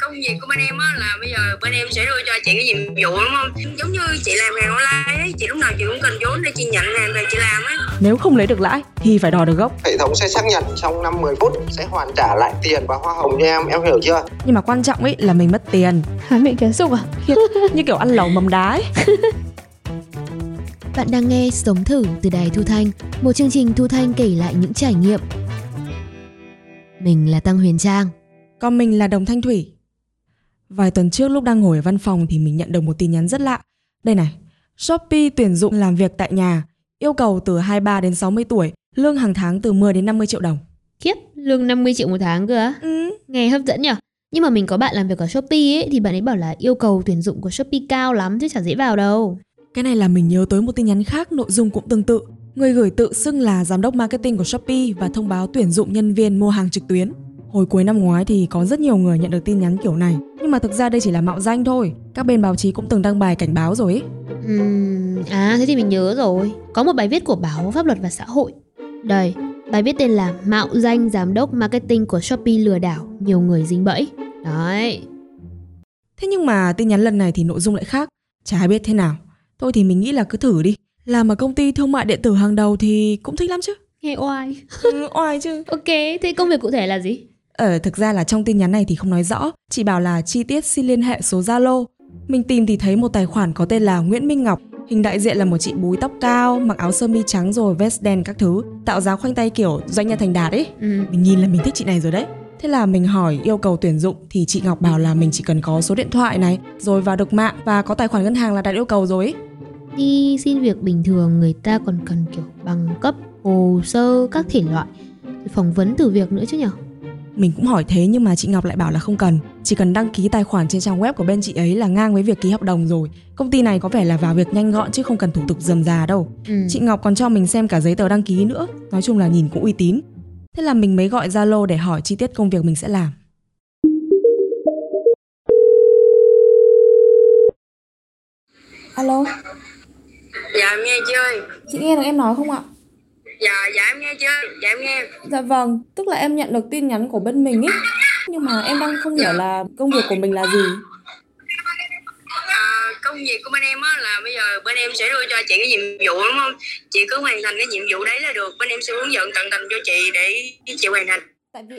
công việc của bên em á là bây giờ bên em sẽ đưa cho chị cái nhiệm vụ đúng không giống như chị làm hàng online ấy chị lúc nào chị cũng cần vốn để chị nhận hàng về chị làm ấy Nếu không lấy được lãi thì phải đòi được gốc. hệ thống sẽ xác nhận trong 5-10 phút sẽ hoàn trả lại tiền và hoa hồng cho em em hiểu chưa Nhưng mà quan trọng ấy là mình mất tiền. Hả mẹ kéo sục à? Như kiểu ăn lẩu mầm đá ấy. Bạn đang nghe Sống Thử từ Đài Thu Thanh, một chương trình Thu Thanh kể lại những trải nghiệm. Mình là Tăng Huyền Trang. Còn mình là Đồng Thanh Thủy. Vài tuần trước lúc đang ngồi ở văn phòng thì mình nhận được một tin nhắn rất lạ. Đây này, Shopee tuyển dụng làm việc tại nhà, yêu cầu từ 23 đến 60 tuổi, lương hàng tháng từ 10 đến 50 triệu đồng. Khiếp, lương 50 triệu một tháng cơ á? Ừ, Nghe hấp dẫn nhở? Nhưng mà mình có bạn làm việc ở Shopee ấy thì bạn ấy bảo là yêu cầu tuyển dụng của Shopee cao lắm chứ chả dễ vào đâu. cái này là mình nhớ tới một tin nhắn khác nội dung cũng tương tự. Người gửi tự xưng là giám đốc marketing của Shopee và thông báo tuyển dụng nhân viên mua hàng trực tuyến. Hồi cuối năm ngoái thì có rất nhiều người nhận được tin nhắn kiểu này, nhưng mà thực ra đây chỉ là mạo danh thôi. Các bên báo chí cũng từng đăng bài cảnh báo rồi ấy. Ừm, à thế thì mình nhớ rồi. Có một bài viết của báo Pháp luật và Xã hội. Đây, bài viết tên là Mạo danh giám đốc marketing của Shopee lừa đảo, nhiều người dính bẫy. Đấy. Thế nhưng mà tin nhắn lần này thì nội dung lại khác, chả biết thế nào. Thôi thì mình nghĩ là cứ thử đi. Làm ở công ty thương mại điện tử hàng đầu thì cũng thích lắm chứ. Nghe oai. Ừ, oai chứ. Ok, thế công việc cụ thể là gì? Ở thực ra là trong tin nhắn này thì không nói rõ, chỉ bảo là chi tiết xin liên hệ số Zalo. Mình tìm thì thấy một tài khoản có tên là Nguyễn Minh Ngọc, hình đại diện là một chị búi tóc cao, mặc áo sơ mi trắng rồi vest đen các thứ, tạo dáng khoanh tay kiểu doanh nhân thành đạt ấy. Ừ. Mình nhìn là mình thích chị này rồi đấy. Thế là mình hỏi yêu cầu tuyển dụng thì chị Ngọc bảo là mình chỉ cần có số điện thoại này, rồi vào được mạng và có tài khoản ngân hàng là đạt yêu cầu rồi ấy. Đi xin việc bình thường người ta còn cần kiểu bằng cấp, hồ sơ, các thể loại. Phỏng vấn từ việc nữa chứ nhở? Mình cũng hỏi thế nhưng mà chị Ngọc lại bảo là không cần, chỉ cần đăng ký tài khoản trên trang web của bên chị ấy là ngang với việc ký hợp đồng rồi. Công ty này có vẻ là vào việc nhanh gọn chứ không cần thủ tục rườm rà đâu. Ừ. Chị Ngọc còn cho mình xem cả giấy tờ đăng ký nữa, nói chung là nhìn cũng uy tín. Thế là mình mới gọi Zalo để hỏi chi tiết công việc mình sẽ làm. Alo, dạ em nghe chưa chị nghe được em nói không ạ? Dạ dạ em nghe chưa dạ em nghe Dạ vâng, tức là em nhận được tin nhắn của bên mình ấy. Nhưng mà em đang không hiểu là công việc của mình là gì. à, công việc của bên em á là bây giờ bên em sẽ đưa cho chị cái nhiệm vụ đúng không chị cứ hoàn thành cái nhiệm vụ đấy là được bên em sẽ hướng dẫn tận tình cho chị để chị hoàn thành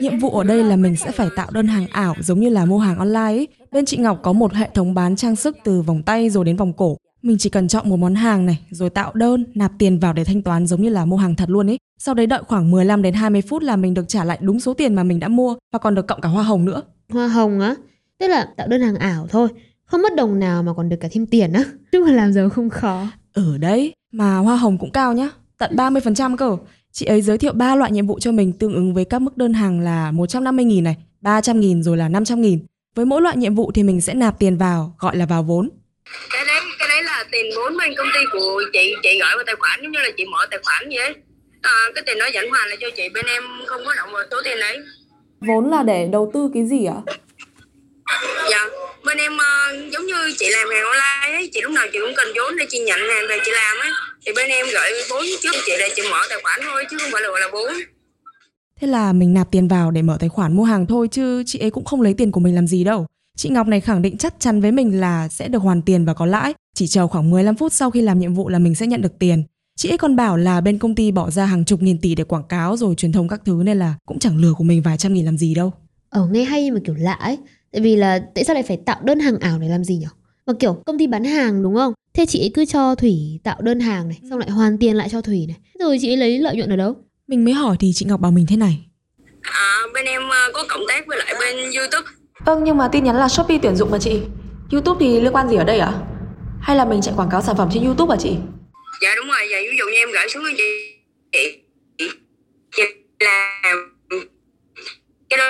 Nhiệm vụ ở đây là mình sẽ phải tạo đơn hàng ảo giống như là mua hàng online ấy. Bên chị Ngọc có một hệ thống bán trang sức từ vòng tay rồi đến vòng cổ. Mình chỉ cần chọn một món hàng này rồi tạo đơn, nạp tiền vào để thanh toán giống như là mua hàng thật luôn ấy. Sau đấy đợi khoảng 15 đến 20 phút là mình được trả lại đúng số tiền mà mình đã mua và còn được cộng cả hoa hồng nữa. Hoa hồng á? Tức là tạo đơn hàng ảo thôi. Không mất đồng nào mà còn được cả thêm tiền á. Nhưng mà làm giàu không khó. Ở đấy, mà hoa hồng cũng cao nhá, tận 30% cơ. Chị ấy giới thiệu 3 loại nhiệm vụ cho mình tương ứng với các mức đơn hàng là 150.000 này, 300.000 rồi là 500.000. Với mỗi loại nhiệm vụ thì mình sẽ nạp tiền vào, gọi là vào vốn. cái đấy cái đấy là tiền vốn bên công ty của chị chị gọi vào tài khoản giống như là chị mở tài khoản vậy à, cái tiền đó dẫn hoàn lại cho chị bên em không có động vào số tiền đấy Vốn là để đầu tư cái gì ạ? dạ bên em ờ, giống như chị làm hàng online ấy chị lúc nào chị cũng cần vốn để chị nhận hàng về chị làm ấy thì bên em gửi vốn trước chị để chị mở tài khoản thôi chứ không phải là gọi là vốn Thế là mình nạp tiền vào để mở tài khoản mua hàng thôi chứ chị ấy cũng không lấy tiền của mình làm gì đâu. Chị Ngọc này khẳng định chắc chắn với mình là sẽ được hoàn tiền và có lãi. Chỉ chờ khoảng 15 phút sau khi làm nhiệm vụ là mình sẽ nhận được tiền. Chị ấy còn bảo là bên công ty bỏ ra hàng chục nghìn tỷ để quảng cáo rồi truyền thông các thứ nên là cũng chẳng lừa của mình vài trăm nghìn làm gì đâu. Ở nghe hay nhưng mà kiểu lạ ấy. Tại vì là tại sao lại phải tạo đơn hàng ảo để làm gì nhở? Mà kiểu công ty bán hàng đúng không? Thế chị ấy cứ cho Thủy tạo đơn hàng này, xong lại hoàn tiền lại cho Thủy này. Rồi chị ấy lấy lợi nhuận ở đâu? Mình mới hỏi thì chị Ngọc bảo mình thế này. à, bên em ờ, có cộng tác với lại bên youtube Vâng nhưng mà tin nhắn là Shopee tuyển dụng mà chị. YouTube thì liên quan gì ở đây ạ? Hay là mình chạy quảng cáo sản phẩm trên YouTube à chị? dạ đúng rồi dạ ví dụ như em gửi xuống cho chị chị chị, chị làm cái đó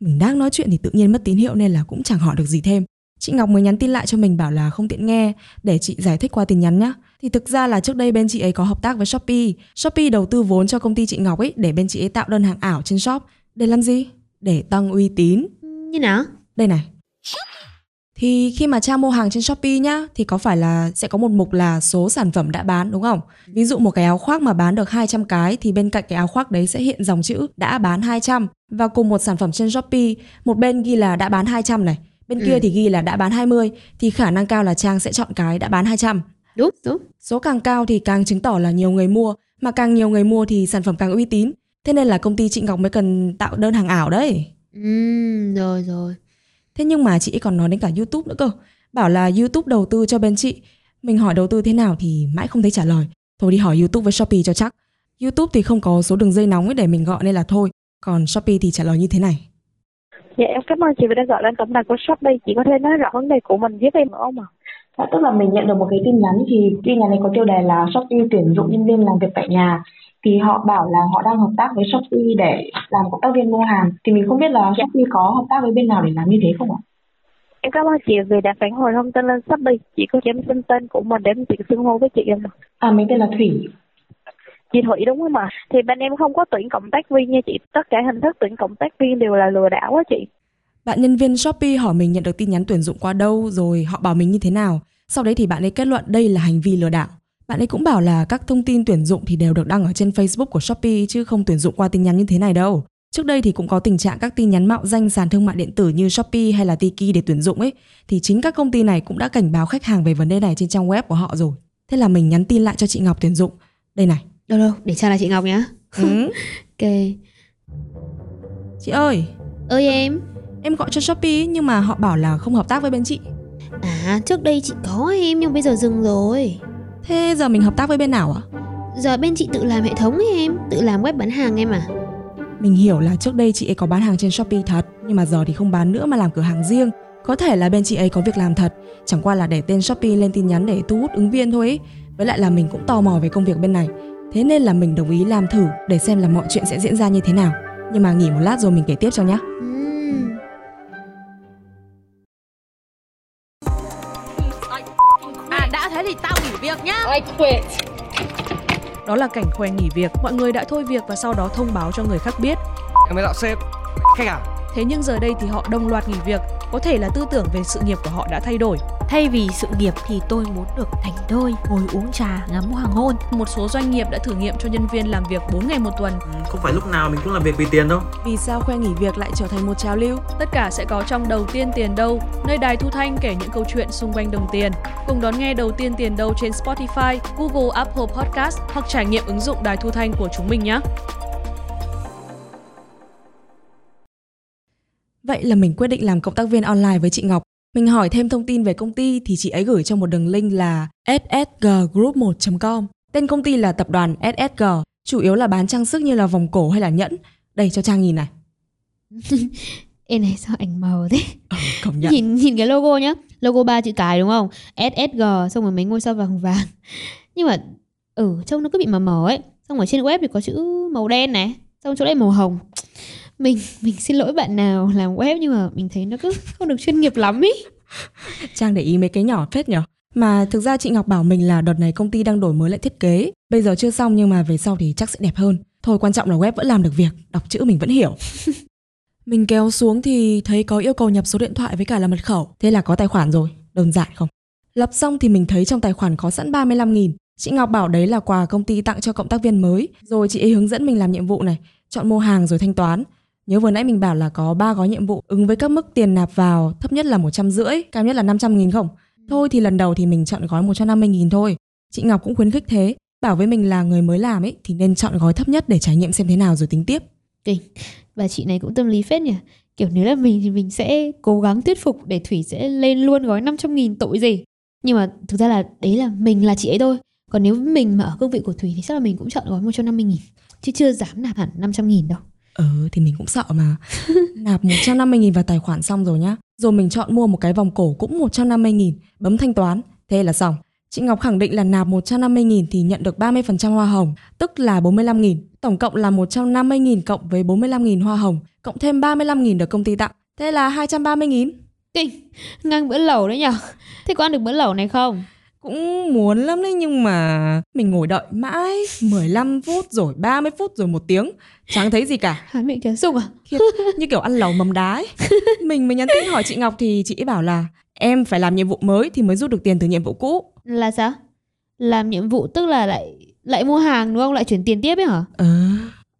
Mình đang nói chuyện thì tự nhiên mất tín hiệu nên là cũng chẳng hỏi được gì thêm. Chị Ngọc mới nhắn tin lại cho mình bảo là không tiện nghe để chị giải thích qua tin nhắn nhá. Thì thực ra là trước đây bên chị ấy có hợp tác với Shopee. Shopee đầu tư vốn cho công ty chị Ngọc ấy để bên chị ấy tạo đơn hàng ảo trên shop. Để làm gì? Để tăng uy tín. Như nào? Đây này. Thì khi mà Trang mua hàng trên Shopee nhá thì có phải là sẽ có một mục là số sản phẩm đã bán đúng không? Ví dụ một cái áo khoác mà bán được 200 cái thì bên cạnh cái áo khoác đấy sẽ hiện dòng chữ đã bán 200 và cùng một sản phẩm trên Shopee, một bên ghi là đã bán 200 này, bên Ừ. kia thì ghi là đã bán 20 thì khả năng cao là Trang sẽ chọn cái đã bán 200. đúng đúng Số càng cao thì càng chứng tỏ là nhiều người mua, mà càng nhiều người mua thì sản phẩm càng uy tín. Thế nên là công ty chị Ngọc mới cần tạo đơn hàng ảo đấy. Ừm, rồi rồi Thế nhưng mà chị còn nói đến cả YouTube nữa cơ. Bảo là YouTube đầu tư cho bên chị. Mình hỏi đầu tư thế nào thì mãi không thấy trả lời. Thôi đi hỏi YouTube với Shopee cho chắc. YouTube thì không có số đường dây nóng ấy để mình gọi nên là thôi. Còn Shopee thì trả lời như thế này. Dạ em cảm ơn chị vì đã gọi lên tổng đài của Shopee. Chị có thể nói rõ vấn đề của mình giúp em không ạ? Dạ, tức là mình nhận được một cái tin nhắn thì tin nhắn này có tiêu đề là Shopee tuyển dụng nhân viên làm việc tại nhà thì họ bảo là họ đang hợp tác với Shopee để làm cộng tác viên mua hàng thì mình không biết là Shopee có hợp tác với bên nào để làm như thế không ạ? Em cảm ơn chị vì đã phản hồi thông tin lên Shopee. Chị có thể xin tên của mình để chị xưng hô với chị em ạ. À mình tên là Thủy. Chị Thủy đúng không ạ? Thì bên em không có tuyển cộng tác viên nha chị. Tất cả hình thức tuyển cộng tác viên đều là lừa đảo á chị. Bạn nhân viên Shopee hỏi mình nhận được tin nhắn tuyển dụng qua đâu rồi họ bảo mình như thế nào. Sau đấy thì bạn ấy kết luận đây là hành vi lừa đảo. Bạn ấy cũng bảo là các thông tin tuyển dụng thì đều được đăng ở trên Facebook của Shopee chứ không tuyển dụng qua tin nhắn như thế này đâu. Trước đây thì cũng có tình trạng các tin nhắn mạo danh sàn thương mại điện tử như Shopee hay là Tiki để tuyển dụng ấy thì chính các công ty này cũng đã cảnh báo khách hàng về vấn đề này trên trang web của họ rồi. Thế là mình nhắn tin lại cho chị Ngọc tuyển dụng. Đây này. đâu đâu để trả lại chị Ngọc nhá Ừ. ok chị ơi, ơi em em gọi cho Shopee nhưng mà họ bảo là không hợp tác với bên chị. à trước đây chị có em nhưng bây giờ dừng rồi Thế giờ mình hợp tác với bên nào ạ? giờ bên chị tự làm hệ thống ấy em tự làm web bán hàng em à Mình hiểu là trước đây chị ấy có bán hàng trên Shopee thật, nhưng mà giờ thì không bán nữa mà làm cửa hàng riêng. Có thể là bên chị ấy có việc làm thật, chẳng qua là để tên Shopee lên tin nhắn để thu hút ứng viên thôi ấy. Với lại là mình cũng tò mò về công việc bên này. Thế nên là mình đồng ý làm thử để xem là mọi chuyện sẽ diễn ra như thế nào. Nhưng mà nghỉ một lát rồi mình kể tiếp cho nhá. Ừm. Việc nhá Đó là cảnh khoe nghỉ việc, mọi người đã thôi việc và sau đó thông báo cho người khác biết. Em mới tạo sếp Khách à Thế nhưng giờ đây thì họ đồng loạt nghỉ việc, có thể là tư tưởng về sự nghiệp của họ đã thay đổi. Thay vì sự nghiệp thì tôi muốn được thành đôi Ngồi uống trà ngắm hoàng hôn Một số doanh nghiệp đã thử nghiệm cho nhân viên làm việc 4 ngày một tuần. Ừ, Không phải lúc nào mình cũng làm việc vì tiền đâu Vì sao khoe nghỉ việc lại trở thành một trào lưu? Tất cả sẽ có trong Đầu tiên tiền đâu, nơi đài Thu Thanh kể những câu chuyện xung quanh đồng tiền. Cùng đón nghe Đầu tiên tiền đâu trên Spotify, Google, Apple Podcast hoặc trải nghiệm ứng dụng đài Thu Thanh của chúng mình nhé. Vậy là mình quyết định làm cộng tác viên online với chị Ngọc. Mình hỏi thêm thông tin về công ty thì chị ấy gửi cho một đường link là ssggroup1.com. Tên công ty là tập đoàn SSG, chủ yếu là bán trang sức như là vòng cổ hay là nhẫn. Đây cho Trang nhìn này. Ê này sao ảnh mờ thế công nhận. nhìn nhìn cái logo nhá logo ba chữ cái đúng không SSG xong rồi mấy ngôi sao vàng vàng nhưng mà ừ trông nó cứ bị mờ mờ ấy xong ở trên web thì có chữ màu đen này xong chỗ đây màu hồng mình mình xin lỗi bạn nào làm web nhưng mà mình thấy nó cứ không được chuyên nghiệp lắm ý Trang để ý mấy cái nhỏ phết nhở. Mà thực ra chị Ngọc bảo mình là đợt này công ty đang đổi mới lại thiết kế. Bây giờ chưa xong nhưng mà về sau thì chắc sẽ đẹp hơn. Thôi quan trọng là web vẫn làm được việc, đọc chữ mình vẫn hiểu. mình kéo xuống thì thấy có yêu cầu nhập số điện thoại với cả là mật khẩu. Thế là có tài khoản rồi, đơn giản không? Lập xong thì mình thấy trong tài khoản có sẵn 35.000. Chị Ngọc bảo đấy là quà công ty tặng cho cộng tác viên mới. Rồi chị ấy hướng dẫn mình làm nhiệm vụ này, chọn mua hàng rồi thanh toán. Nhớ vừa nãy mình bảo là có 3 gói nhiệm vụ ứng với các mức tiền nạp vào thấp nhất là 150, cao nhất là 500 nghìn không? Thôi thì lần đầu thì mình chọn gói 150 nghìn thôi. Chị Ngọc cũng khuyến khích thế, bảo với mình là người mới làm ấy thì nên chọn gói thấp nhất để trải nghiệm xem thế nào rồi tính tiếp. kinh và chị này cũng tâm lý phết nhỉ kiểu nếu là mình thì mình sẽ cố gắng thuyết phục để thủy sẽ lên luôn gói 500 nghìn tội gì nhưng mà thực ra là đấy là mình là chị ấy thôi còn nếu mình mà ở cương vị của thủy thì chắc là mình cũng chọn gói 150 nghìn chứ chưa dám nạp hẳn 500 nghìn đâu Ừ thì mình cũng sợ mà. Nạp 150 nghìn vào tài khoản xong rồi nhá. Rồi mình chọn mua một cái vòng cổ cũng 150 nghìn, bấm thanh toán. Thế là xong. Chị Ngọc khẳng định là nạp 150 nghìn thì nhận được 30% hoa hồng, tức là 45 nghìn. Tổng cộng là 150 nghìn cộng với 45 nghìn hoa hồng, cộng thêm 35 nghìn được công ty tặng. Thế là 230 nghìn. kinh ngang bữa lẩu đấy nhở thế có ăn được bữa lẩu này không Cũng muốn lắm đấy nhưng mà mình ngồi đợi mãi 15 phút rồi 30 phút rồi một tiếng Chẳng thấy gì cả há miệng chả sung à Khiếp, như kiểu ăn lẩu mầm đá ấy. Mình mới nhắn tin hỏi chị Ngọc thì chị ấy bảo là em phải làm nhiệm vụ mới thì mới rút được tiền từ nhiệm vụ cũ. Là sao? Làm nhiệm vụ tức là lại lại mua hàng đúng không? Lại chuyển tiền tiếp ấy hả? Ờ.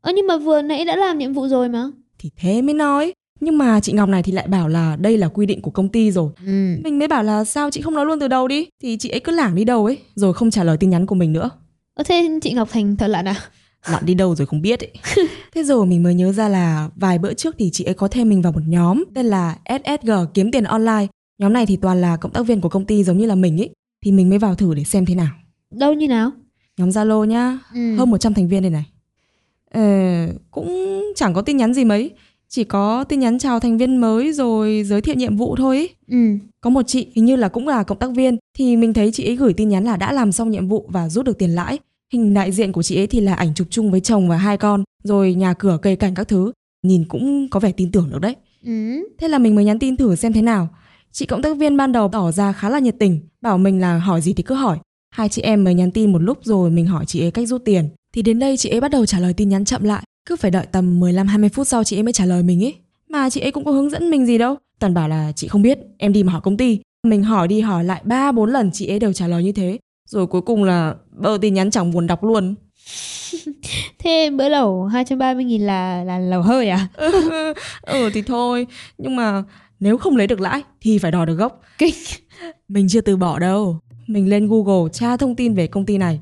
Ơ nhưng mà vừa nãy đã làm nhiệm vụ rồi mà. Thì thế mới nói. Nhưng mà chị Ngọc này thì lại bảo là đây là quy định của công ty rồi. Ừ. Mình mới bảo là sao chị không nói luôn từ đầu đi. Thì chị ấy cứ lảng đi đâu ấy, rồi không trả lời tin nhắn của mình nữa. Ơ thế chị Ngọc Thành thật lạ à? Lặn đi đâu rồi không biết ấy. Thế rồi mình mới nhớ ra là vài bữa trước thì chị ấy có thêm mình vào một nhóm tên là SSG kiếm tiền online. Nhóm này thì toàn là cộng tác viên của công ty giống như là mình ấy. Thì mình mới vào thử để xem thế nào. Đâu như nào? Nhóm Zalo nhá, Ừ. hơn 100 thành viên đây này. Ờ, cũng chẳng có tin nhắn gì mấy. Chỉ có tin nhắn chào thành viên mới rồi giới thiệu nhiệm vụ thôi ấy. Ừ. Có một chị hình như là cũng là cộng tác viên thì mình thấy chị ấy gửi tin nhắn là đã làm xong nhiệm vụ và rút được tiền lãi. Hình đại diện của chị ấy thì là ảnh chụp chung với chồng và hai con, rồi nhà cửa cây cảnh các thứ. Nhìn cũng có vẻ tin tưởng được đấy. Ừ. Thế là mình mới nhắn tin thử xem thế nào. Chị cộng tác viên ban đầu tỏ ra khá là nhiệt tình, bảo mình là hỏi gì thì cứ hỏi. Hai chị em mới nhắn tin một lúc rồi mình hỏi chị ấy cách rút tiền. Thì đến đây chị ấy bắt đầu trả lời tin nhắn chậm lại, cứ phải đợi tầm 15-20 phút sau chị ấy mới trả lời mình ấy. Mà chị ấy cũng có hướng dẫn mình gì đâu. Toàn bảo là chị không biết, em đi mà hỏi công ty. Mình hỏi đi hỏi lại 3-4 lần chị ấy đều trả lời như thế. Rồi cuối cùng là bơ tin nhắn chẳng buồn đọc luôn. Thế bữa lẩu 230 nghìn là là lẩu hơi à? ừ thì thôi, nhưng mà nếu không lấy được lãi thì phải đòi được gốc. Kinh. Mình chưa từ bỏ đâu. Mình lên Google tra thông tin về công ty này.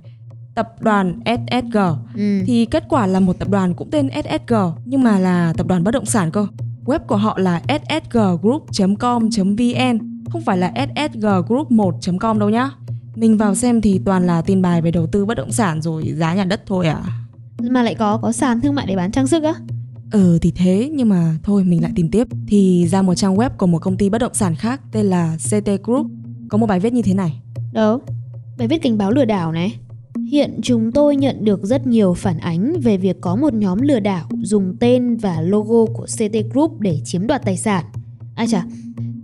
Tập đoàn SSG Ừ. thì kết quả là một tập đoàn cũng tên SSG nhưng mà là tập đoàn bất động sản cơ. Web của họ là ssggroup.com.vn không phải là ssggroup1.com đâu nhá. Mình vào xem thì toàn là tin bài về đầu tư bất động sản rồi giá nhà đất thôi à. Mà lại có có sàn thương mại để bán trang sức á? Ừ thì thế nhưng mà thôi mình lại tìm tiếp thì ra một trang web của một công ty bất động sản khác tên là CT Group có một bài viết như thế này. Đâu? Bài viết cảnh báo lừa đảo này. Hiện chúng tôi nhận được rất nhiều phản ánh về việc có một nhóm lừa đảo dùng tên và logo của CT Group để chiếm đoạt tài sản. Ai chà,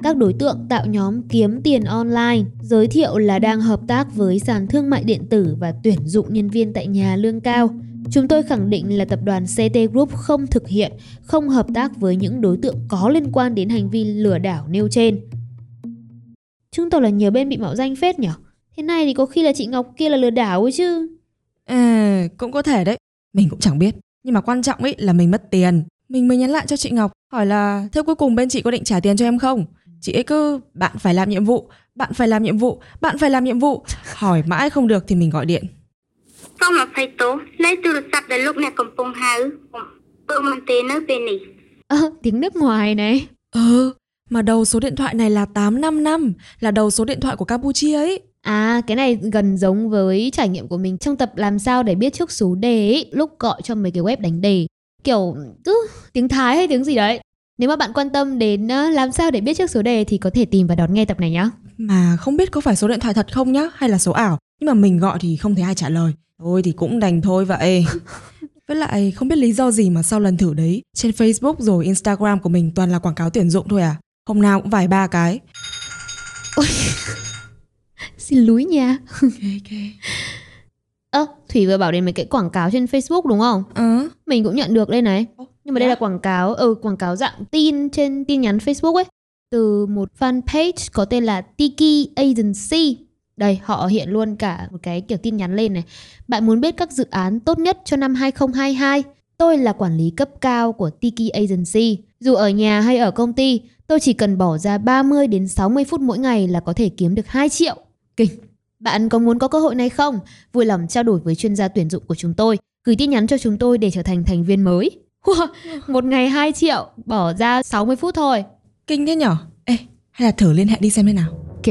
các đối tượng tạo nhóm kiếm tiền online, giới thiệu là đang hợp tác với sàn thương mại điện tử và tuyển dụng nhân viên tại nhà lương cao. Chúng tôi khẳng định là tập đoàn CT Group không thực hiện, không hợp tác với những đối tượng có liên quan đến hành vi lừa đảo nêu trên. Chứng tỏ là nhiều bên bị mạo danh phết nhỉ? Thế này thì có khi là chị Ngọc kia là lừa đảo ấy chứ. À, cũng có thể đấy. Mình cũng chẳng biết. Nhưng mà quan trọng ấy là mình mất tiền. Mình mới nhắn lại cho chị Ngọc hỏi là theo cuối cùng bên chị có định trả tiền cho em không? Chị ấy cứ bạn phải làm nhiệm vụ, bạn phải làm nhiệm vụ, bạn phải làm nhiệm vụ. Hỏi mãi không được thì mình gọi điện. Không mà phải tố, lấy từ sạch đến lúc này còn bông hào. Bữa mình tế nước về nỉ. Ờ, tiếng nước ngoài này. Ờ, mà đầu số điện thoại này là 855, là đầu số điện thoại của Campuchia ấy. À, cái này gần giống với trải nghiệm của mình trong tập làm sao để biết trước số đề ấy, lúc gọi cho mấy cái web đánh đề. Kiểu cứ tiếng Thái hay tiếng gì đấy. Nếu mà bạn quan tâm đến làm sao để biết trước số đề thì có thể tìm và đón nghe tập này nhá. Mà không biết có phải số điện thoại thật không nhá, hay là số ảo. Nhưng mà mình gọi thì không thấy ai trả lời. Thôi thì cũng đành thôi vậy. Với lại không biết lý do gì mà sau lần thử đấy, trên Facebook rồi Instagram của mình toàn là quảng cáo tuyển dụng thôi à. Hôm nào cũng vài ba cái. Xin lúi nha. Okay, okay. Ơ, Thủy vừa bảo đến mấy cái quảng cáo trên Facebook đúng không? Ừ. Mình cũng nhận được đây này. Nhưng mà đây Dạ. là quảng cáo, ừ, quảng cáo dạng tin trên tin nhắn Facebook ấy. Từ một fanpage có tên là Tiki Agency. Đây, họ hiện luôn cả một cái kiểu tin nhắn lên này. Bạn muốn biết các dự án tốt nhất cho năm 2022? Tôi là quản lý cấp cao của Tiki Agency. Dù ở nhà hay ở công ty, tôi chỉ cần bỏ ra 30 đến 60 phút mỗi ngày là có thể kiếm được 2 triệu. Kinh. Bạn có muốn có cơ hội này không? Vui lòng trao đổi với chuyên gia tuyển dụng của chúng tôi. Gửi tin nhắn cho chúng tôi để trở thành thành viên mới. Wow, một ngày 2 triệu, bỏ ra 60 phút thôi. Kinh thế nhở? Ê, hay là thử liên hệ đi xem thế nào. Ok,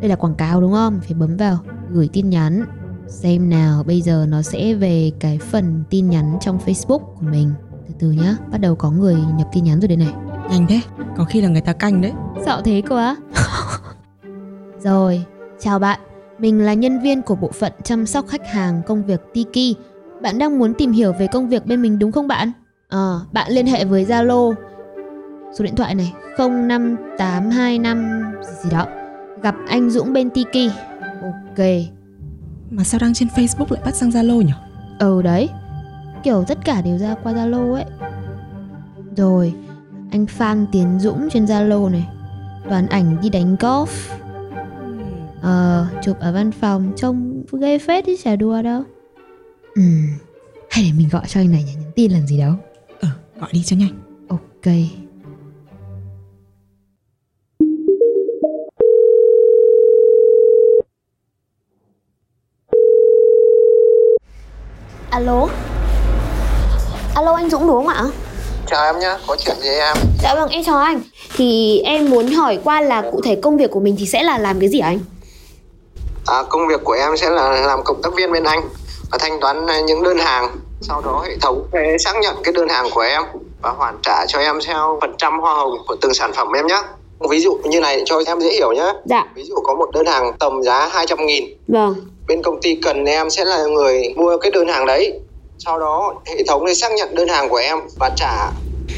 đây là quảng cáo đúng không? Phải bấm vào gửi tin nhắn. Xem nào, bây giờ nó sẽ về cái phần tin nhắn trong Facebook của mình. Từ từ nhá, bắt đầu có người nhập tin nhắn rồi đây này. Nhanh thế, có khi là người ta canh đấy. Sợ thế quá. Rồi, chào bạn. Mình là nhân viên của bộ phận chăm sóc khách hàng công việc Tiki. Bạn đang muốn tìm hiểu về công việc bên mình đúng không bạn? Ờ, bạn liên hệ với Zalo. Số điện thoại này 05825 gì gì đó. Gặp anh Dũng bên Tiki. Ok. Mà sao đang trên Facebook lại bắt sang Zalo nhỉ? Ừ đấy. Kiểu tất cả đều ra qua Zalo ấy. Rồi, anh Phan Tiến Dũng trên Zalo này. Toàn ảnh đi đánh golf Ờ, chụp ở văn phòng Trông ghê phết chứ chả đùa đâu Ừ, hay để mình gọi cho anh này? Nhắn tin làm gì đâu Ờ, gọi đi cho nhanh Ok Alo Alo anh Dũng đúng không ạ? Chào em nhá, có chuyện gì em? Dạ vâng, em chào anh Thì em muốn hỏi qua là cụ thể công việc của mình thì sẽ là làm cái gì anh? À, công việc của em sẽ là làm cộng tác viên bên anh và thanh toán những đơn hàng. Sau đó hệ thống sẽ xác nhận cái đơn hàng của em và hoàn trả cho em theo phần trăm hoa hồng của từng sản phẩm em nhé. Ví dụ như này cho em dễ hiểu nhé. Dạ. Ví dụ có một đơn hàng tầm giá 200 nghìn. Vâng. Bên công ty cần em sẽ là người mua cái đơn hàng đấy. Sau đó hệ thống sẽ xác nhận đơn hàng của em và trả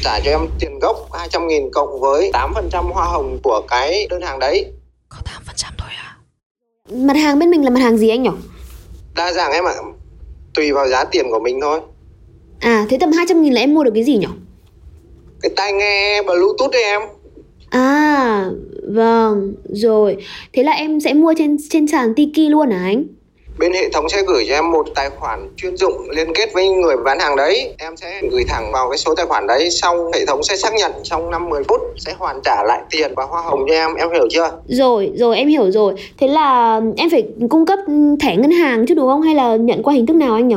trả cho em tiền gốc 200 nghìn cộng với 8% hoa hồng của cái đơn hàng đấy. Có 8% thôi? Mặt hàng bên mình là mặt hàng gì anh nhỉ? Đa dạng em ạ. Tùy vào giá tiền của mình thôi. À, thế tầm 200 nghìn là em mua được cái gì nhỉ? Cái tai nghe Bluetooth đấy em. À, vâng, rồi. Thế là em sẽ mua trên trên sàn Tiki luôn hả anh? Bên hệ thống sẽ gửi cho em một tài khoản chuyên dụng liên kết với người bán hàng đấy. Em sẽ gửi thẳng vào cái số tài khoản đấy, xong hệ thống sẽ xác nhận trong 5-10 phút sẽ hoàn trả lại tiền và hoa hồng cho em, em hiểu chưa? Rồi, rồi em hiểu rồi. Thế là em phải cung cấp thẻ ngân hàng chứ đúng không? Hay là nhận qua hình thức nào anh nhỉ?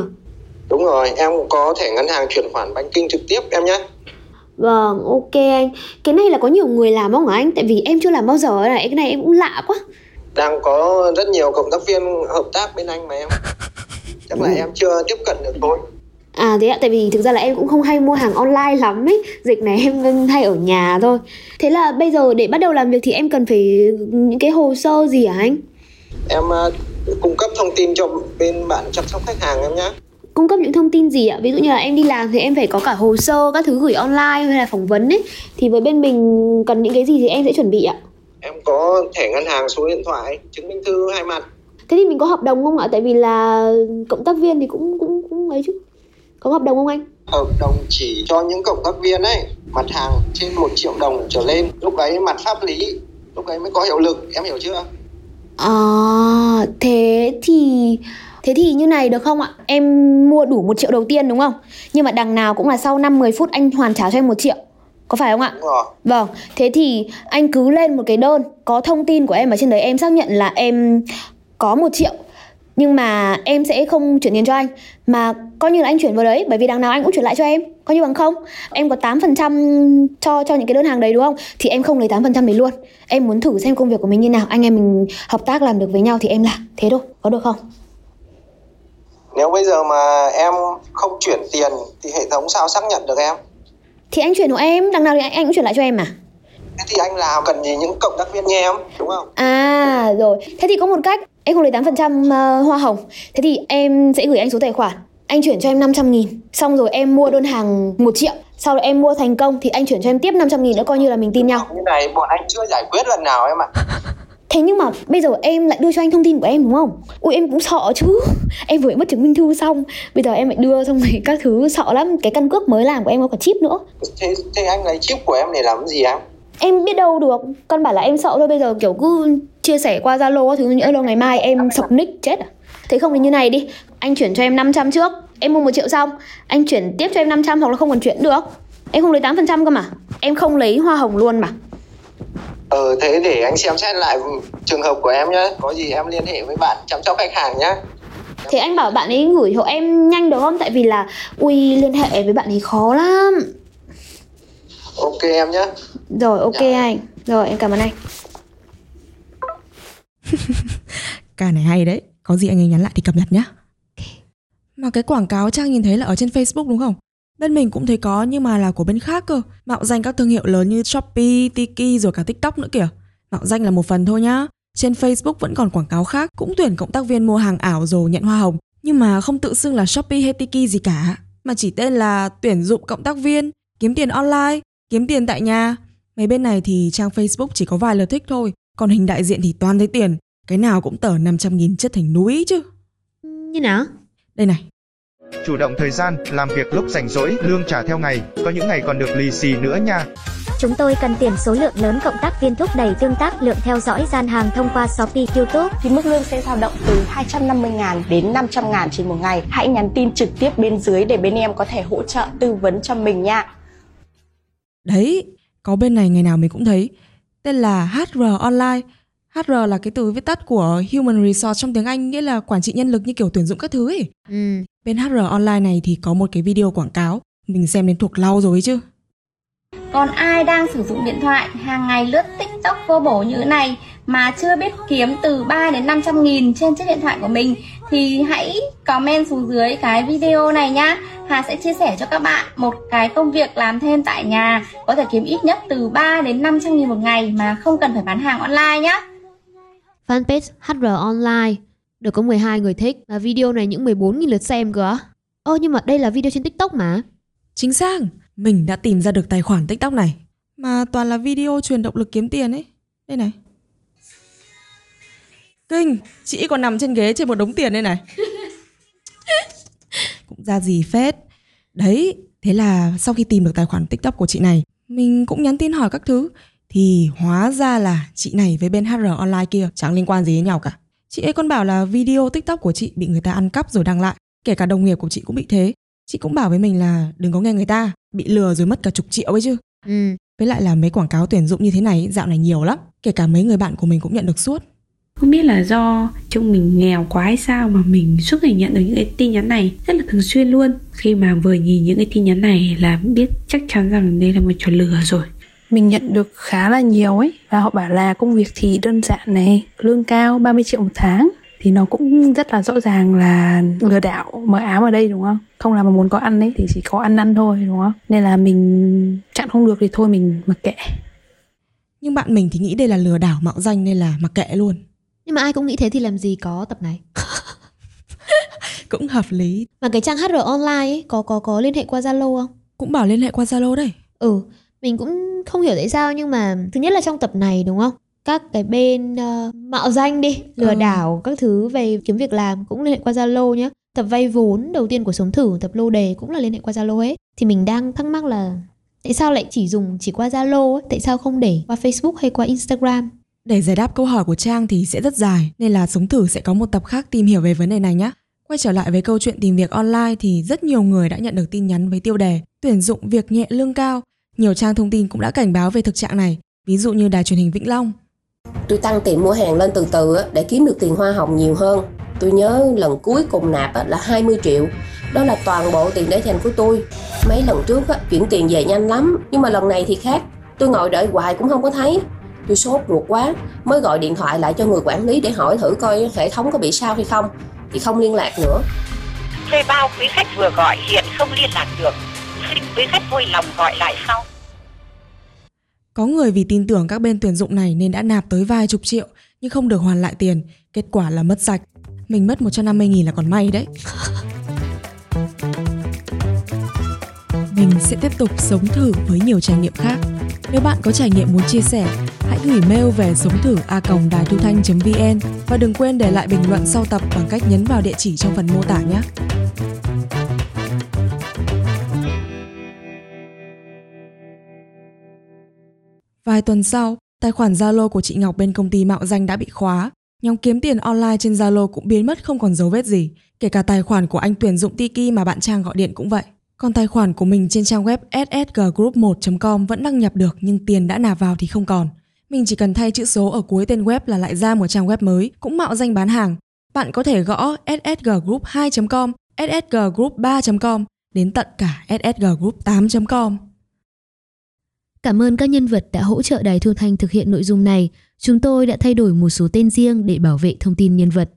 Đúng rồi, em có thẻ ngân hàng chuyển khoản bánh kinh trực tiếp em nhé. Vâng, ok anh. Cái này là có nhiều người làm không hả anh? Tại vì em chưa làm bao giờ này, cái này em cũng lạ quá. Đang có rất nhiều cộng tác viên hợp tác bên anh mà em. Chắc là em chưa tiếp cận được thôi. À thế ạ, tại vì thực ra là em cũng không hay mua hàng online lắm ấy Dịch này em hay ở nhà thôi Thế là bây giờ để bắt đầu làm việc thì em cần phải những cái hồ sơ gì hả anh? Em uh, cung cấp thông tin cho bên bạn chăm sóc khách hàng em nhé Cung cấp những thông tin gì ạ? Ví dụ như là em đi làm thì em phải có cả hồ sơ, các thứ gửi online hay là phỏng vấn ấy Thì với bên mình cần những cái gì thì em sẽ chuẩn bị ạ? Em có thẻ ngân hàng, số điện thoại, chứng minh thư hai mặt Thế thì mình có hợp đồng không ạ? Tại vì là cộng tác viên thì cũng cũng cũng ấy chứ có hợp đồng không anh? Hợp đồng chỉ cho những cộng tác viên ấy Mặt hàng trên 1 triệu đồng trở lên Lúc ấy mặt pháp lý Lúc ấy mới có hiệu lực Em hiểu chưa? À thế thì Thế thì như này được không ạ? Em mua đủ 1 triệu đầu tiên đúng không? Nhưng mà đằng nào cũng là sau 5-10 phút anh hoàn trả cho em 1 triệu có phải không ạ? Đúng rồi. Vâng, thế thì anh cứ lên một cái đơn có thông tin của em ở trên đấy em xác nhận là em có một triệu. Nhưng mà em sẽ không chuyển tiền cho anh. Mà coi như là anh chuyển vào đấy bởi vì đằng nào anh cũng chuyển lại cho em coi như bằng không. Em có 8% cho cho những cái đơn hàng đấy đúng không? Thì em không lấy 8% đấy luôn. Em muốn thử xem công việc của mình như nào. Anh em mình hợp tác làm được với nhau thì em làm. Thế thôi có được không? Nếu bây giờ mà em không chuyển tiền thì hệ thống sao xác nhận được em? Thì anh chuyển của em đằng nào thì anh, anh cũng chuyển lại cho em mà Thế thì anh làm cần gì những cộng tác viên như em đúng không? À rồi, thế thì có một cách. Em không lấy 8% ờ, hoa hồng. Thế thì em sẽ gửi anh số tài khoản. Anh chuyển cho em 500 nghìn. Xong rồi em mua đơn hàng 1 triệu. Sau đó em mua thành công thì anh chuyển cho em tiếp 500 nghìn. Nữa coi như là mình tin nhau. Như này bọn anh chưa giải quyết lần nào em ạ Thế nhưng mà bây giờ em lại đưa cho anh thông tin của em đúng không? Ui em cũng sợ chứ. Em vừa mất chứng minh thư xong. Bây giờ em lại đưa xong rồi các thứ sợ lắm. Cái căn cước mới làm của em có cả chip nữa. Thế, thế anh lấy chip của em để làm gì em? Em biết đâu được. Căn bản là em sợ thôi bây giờ kiểu cứ chia sẻ qua Zalo thứ nhỡ đâu ngày mai em sập nick chết à? Thế không thì như này đi. Anh chuyển cho em 500 trước. Em mua 1 triệu xong. Anh chuyển tiếp cho em 500 hoặc là không còn chuyển được. Em không lấy 8% cơ mà. Em không lấy hoa hồng luôn mà Ờ thế để anh xem xét lại trường hợp của em nhé Có gì em liên hệ với bạn chăm sóc khách hàng nhé Thế anh bảo bạn ấy gửi hộ em nhanh được không? Tại vì là Ui liên hệ với bạn ấy khó lắm Ok em nhé Rồi ok Dạ. anh Rồi em cảm ơn anh Ca này hay đấy, có gì anh ấy nhắn lại thì cập nhật nhá. Mà cái quảng cáo Trang nhìn thấy là ở trên Facebook đúng không? Bên mình cũng thấy có nhưng mà là của bên khác cơ. Mạo danh các thương hiệu lớn như Shopee, Tiki rồi cả TikTok nữa kìa. Mạo danh là một phần thôi nhá. Trên Facebook vẫn còn quảng cáo khác Cũng tuyển cộng tác viên mua hàng ảo rồi nhận hoa hồng. Nhưng mà không tự xưng là Shopee hay Tiki gì cả Mà chỉ tên là tuyển dụng cộng tác viên Kiếm tiền online, kiếm tiền tại nhà. Mấy bên này thì trang Facebook chỉ có vài lượt thích thôi Còn hình đại diện thì toàn thấy tiền. Cái nào cũng tờ 500 nghìn chất thành núi chứ. Như nào? Đây này Chủ động thời gian, làm việc lúc rảnh rỗi, lương trả theo ngày, có những ngày còn được lì xì nữa nha. Chúng tôi cần tiền số lượng lớn cộng tác viên thúc đẩy tương tác lượng theo dõi gian hàng thông qua Shopee, YouTube. Thì mức lương sẽ dao động từ 250.000 đến 500.000 trên một ngày. Hãy nhắn tin trực tiếp bên dưới để bên em có thể hỗ trợ tư vấn cho mình nha. Đấy, có bên này ngày nào mình cũng thấy. Tên là HR Online. HR là cái từ viết tắt của Human Resource trong tiếng Anh nghĩa là quản trị nhân lực như kiểu tuyển dụng các thứ ấy. Ừ. Bên HR Online này thì có một cái video quảng cáo. Mình xem đến thuộc lau rồi chứ. Còn ai đang sử dụng điện thoại hàng ngày lướt TikTok vô bổ như thế này mà chưa biết kiếm từ 3 đến 500 nghìn trên chiếc điện thoại của mình thì hãy comment xuống dưới cái video này nhá. Hà sẽ chia sẻ cho các bạn một cái công việc làm thêm tại nhà có thể kiếm ít nhất từ 3 đến 500 nghìn một ngày mà không cần phải bán hàng online nhá. Fanpage HR Online được có 12 người thích và video này những 14.000 lượt xem cơ. Ơ nhưng mà đây là video trên TikTok mà. Chính xác, mình đã tìm ra được tài khoản TikTok này. Mà toàn là video truyền động lực kiếm tiền ấy. Đây này. Kinh, chị còn nằm trên ghế trên một đống tiền đây này. cũng ra gì phết. Đấy, thế là sau khi tìm được tài khoản TikTok của chị này, mình cũng nhắn tin hỏi các thứ. Thì hóa ra là chị này với bên HR online kia chẳng liên quan gì đến nhau cả. Chị ấy còn bảo là video TikTok của chị bị người ta ăn cắp rồi đăng lại. Kể cả đồng nghiệp của chị cũng bị thế. Chị cũng bảo với mình là đừng có nghe người ta, bị lừa rồi mất cả chục triệu ấy chứ. Ừ. Với lại là mấy quảng cáo tuyển dụng như thế này dạo này nhiều lắm. Kể cả mấy người bạn của mình cũng nhận được suốt. Không biết là do trông mình nghèo quá hay sao mà mình suốt ngày nhận được những cái tin nhắn này rất là thường xuyên luôn. Khi mà vừa nhìn những cái tin nhắn này là biết chắc chắn rằng đây là một trò lừa rồi. Mình nhận được khá là nhiều ấy và họ bảo là công việc thì đơn giản này, lương cao 30 triệu một tháng thì nó cũng rất là rõ ràng là lừa đảo mở ám ở đây đúng không? Không là mà muốn có ăn ấy thì chỉ có ăn ăn thôi đúng không? Nên là mình chặn không được thì thôi mình mặc kệ. Nhưng bạn mình thì nghĩ đây là lừa đảo mạo danh nên là mặc kệ luôn. Nhưng mà ai cũng nghĩ thế thì làm gì có tập này. cũng hợp lý. Mà cái trang HR online ấy có có có liên hệ qua Zalo không? Cũng bảo liên hệ qua Zalo đấy. Ừ, mình cũng không hiểu tại sao nhưng mà thứ nhất là trong tập này đúng không? Các cái bên uh, mạo danh đi, lừa ừ. đảo các thứ về kiếm việc làm cũng liên hệ qua Zalo nhé. Tập vay vốn đầu tiên của sống thử, tập lô đề cũng là liên hệ qua Zalo hết. Thì mình đang thắc mắc là tại sao lại chỉ dùng chỉ qua Zalo ấy, tại sao không để qua Facebook hay qua Instagram? Để giải đáp câu hỏi của Trang thì sẽ rất dài nên là sống thử sẽ có một tập khác tìm hiểu về vấn đề này nhé. Quay trở lại với câu chuyện tìm việc online thì rất nhiều người đã nhận được tin nhắn với tiêu đề tuyển dụng việc nhẹ lương cao. Nhiều trang thông tin cũng đã cảnh báo về thực trạng này, ví dụ như đài truyền hình Vĩnh Long. Tôi tăng tiền mua hàng lên từ từ để kiếm được tiền hoa hồng nhiều hơn. Tôi nhớ lần cuối cùng nạp là 20 triệu. Đó là toàn bộ tiền để dành của tôi. Mấy lần trước chuyển tiền về nhanh lắm, nhưng mà lần này thì khác. Tôi ngồi đợi hoài cũng không có thấy. Tôi sốt ruột quá, mới gọi điện thoại lại cho người quản lý để hỏi thử coi hệ thống có bị sao hay không. Thì không liên lạc nữa. Thuê bao quý khách vừa gọi hiện không liên lạc được. Xin quý khách vui lòng gọi lại sau. Có người vì tin tưởng các bên tuyển dụng này nên đã nạp tới vài chục triệu nhưng không được hoàn lại tiền, kết quả là mất sạch. Mình mất 150 nghìn là còn may đấy. Mình sẽ tiếp tục sống thử với nhiều trải nghiệm khác. Nếu bạn có trải nghiệm muốn chia sẻ, hãy gửi mail về sống thử a còng đài thu thanh.vn và đừng quên để lại bình luận sau tập bằng cách nhấn vào địa chỉ trong phần mô tả nhé. Vài tuần sau, tài khoản Zalo của chị Ngọc bên công ty mạo danh đã bị khóa. Nhóm kiếm tiền online trên Zalo cũng biến mất không còn dấu vết gì. Kể cả tài khoản của anh tuyển dụng Tiki mà bạn Trang gọi điện cũng vậy. Còn tài khoản của mình trên trang web ssggroup1.com vẫn đăng nhập được nhưng tiền đã nạp vào thì không còn. Mình chỉ cần thay chữ số ở cuối tên web là lại ra một trang web mới, cũng mạo danh bán hàng. Bạn có thể gõ ssggroup2.com, ssggroup3.com đến tận cả ssggroup8.com. Cảm ơn các nhân vật đã hỗ trợ Đài Thu Thanh thực hiện nội dung này. Chúng tôi đã thay đổi một số tên riêng để bảo vệ thông tin nhân vật.